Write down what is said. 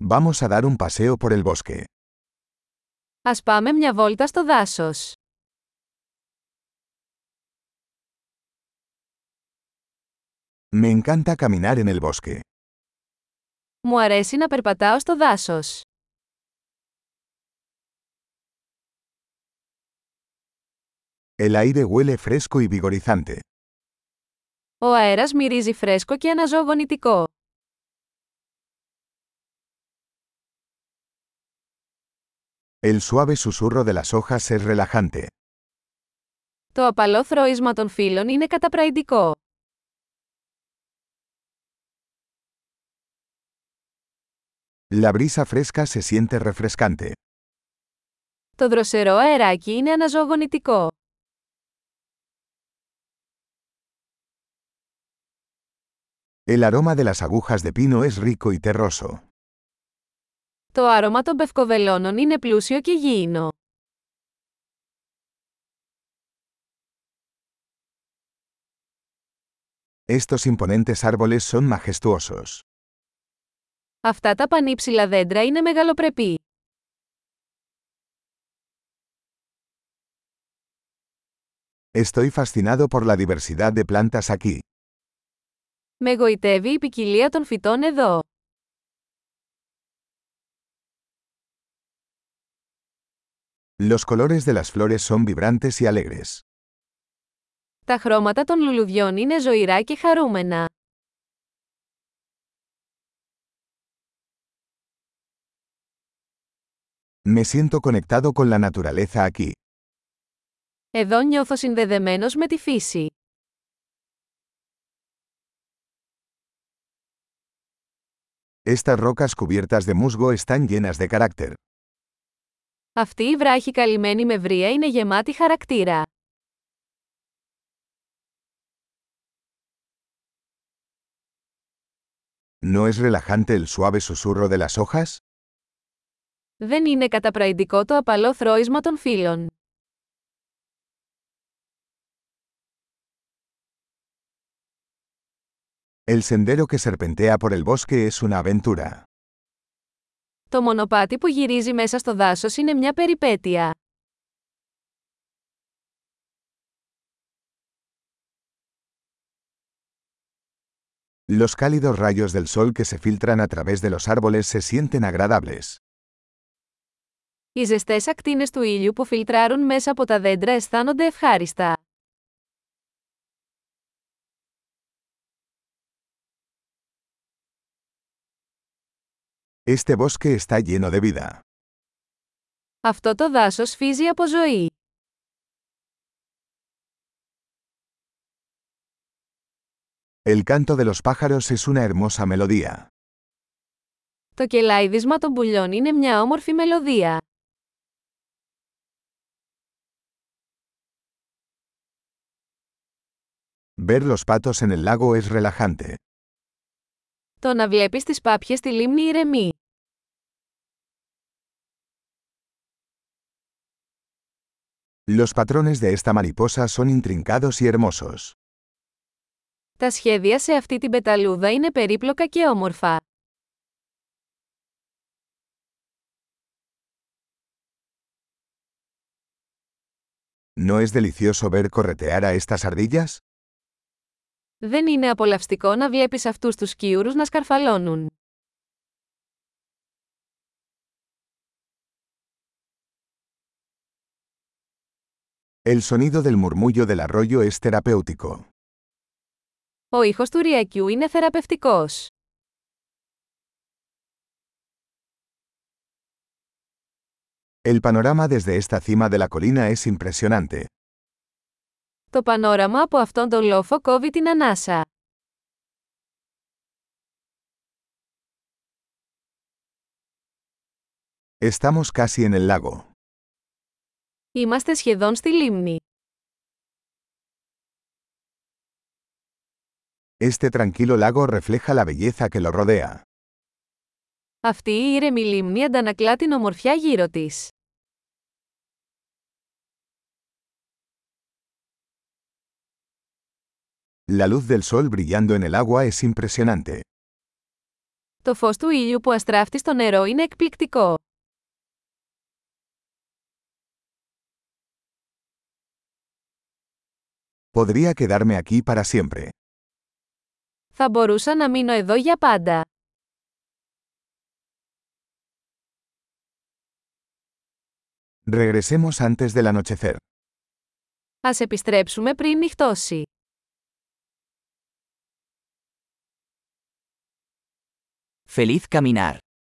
Vamos a dar un paseo por el bosque. Ας πάμε μια βόλτα στο δάσος. Me encanta caminar en el bosque. Μου αρέσει να περπατάω στο δάσος. El aire huele fresco y vigorizante. Ο αέρας μυρίζει φρέσκο και αναζωογονητικό. El suave susurro de las hojas es relajante. Το απαλό θροίσμα των φύλων είναι καταπραϊντικό. La brisa fresca se siente refrescante. Το δροσερό αεράκι είναι αναζωογονητικό. El aroma de las agujas de pino es rico y terroso. Το άρωμα των πευκοβελώνων είναι πλούσιο και γήινο. Estos imponentes árboles son majestuosos. Αυτά τα πανύψηλα δέντρα είναι μεγαλοπρεπή. Estoy fascinado por la diversidad de plantas aquí. Με γοητεύει η ποικιλία των φυτών εδώ. Los colores de las flores son vibrantes y alegres. Τα χρώματα των λουλουδιών είναι ζωηρά και χαρούμενα. Me siento conectado con la naturaleza aquí. Εδώ νιώθω συνδεδεμένος με τη φύση. Estas rocas cubiertas de musgo están llenas de carácter. Αυτή η βράχη καλυμμένη με βρία είναι γεμάτη χαρακτήρα. ¿No es relajante el suave susurro de las hojas? Δεν είναι καταπραϊντικό το απαλό θρώισμα των φύλων. El sendero que serpentea por el bosque es una aventura. Το μονοπάτι που γυρίζει μέσα στο δάσος είναι μια περιπέτεια. Los cálidos rayos del sol que se filtran a través de los árboles se sienten agradables. Οι ζεστές ακτίνες του ήλιου που φιλτράρουν μέσα από τα δέντρα αισθάνονται ευχάριστα. Este bosque está lleno de vida. Αυτό το δάσος φύζει από ζωή. El canto de los pájaros es una hermosa melodía. Το κελάιδισμα των πουλιών είναι μια όμορφη μελωδία. Ver los patos en el lago es relajante. Το να βλέπεις τις πάπιες στη λίμνη ηρεμεί. Los patrones de esta mariposa son intrincados y hermosos. Τα σχέδια σε αυτή την πεταλούδα είναι περίπλοκα και όμορφα. ¿No es delicioso ver corretear a estas ardillas? Δεν είναι απολαυστικό να βλέπεις αυτούς τους σκιούρους να σκαρφαλώνουν. El sonido del murmullo del arroyo es terapéutico. Ο ήχος του ριακιού είναι θεραπευτικός. El panorama desde esta cima de la colina es impresionante. Το πανόραμα από αυτόν τον λόφο κόβει την ανάσα. Estamos casi en el lago. Είμαστε σχεδόν στη λίμνη. Este tranquilo lago refleja la belleza que lo rodea. Αυτή η ήρεμη λίμνη αντανακλά την ομορφιά γύρω της. La luz del sol brillando en el agua es impresionante. Το φως του ήλιου που αστράφτει στο νερό είναι εκπληκτικό. Podría quedarme aquí para siempre. Θα μπορούσα να μείνω εδώ για πάντα. Regresemos antes del anochecer. Ας επιστρέψουμε πριν νυχτώσει. Feliz caminar.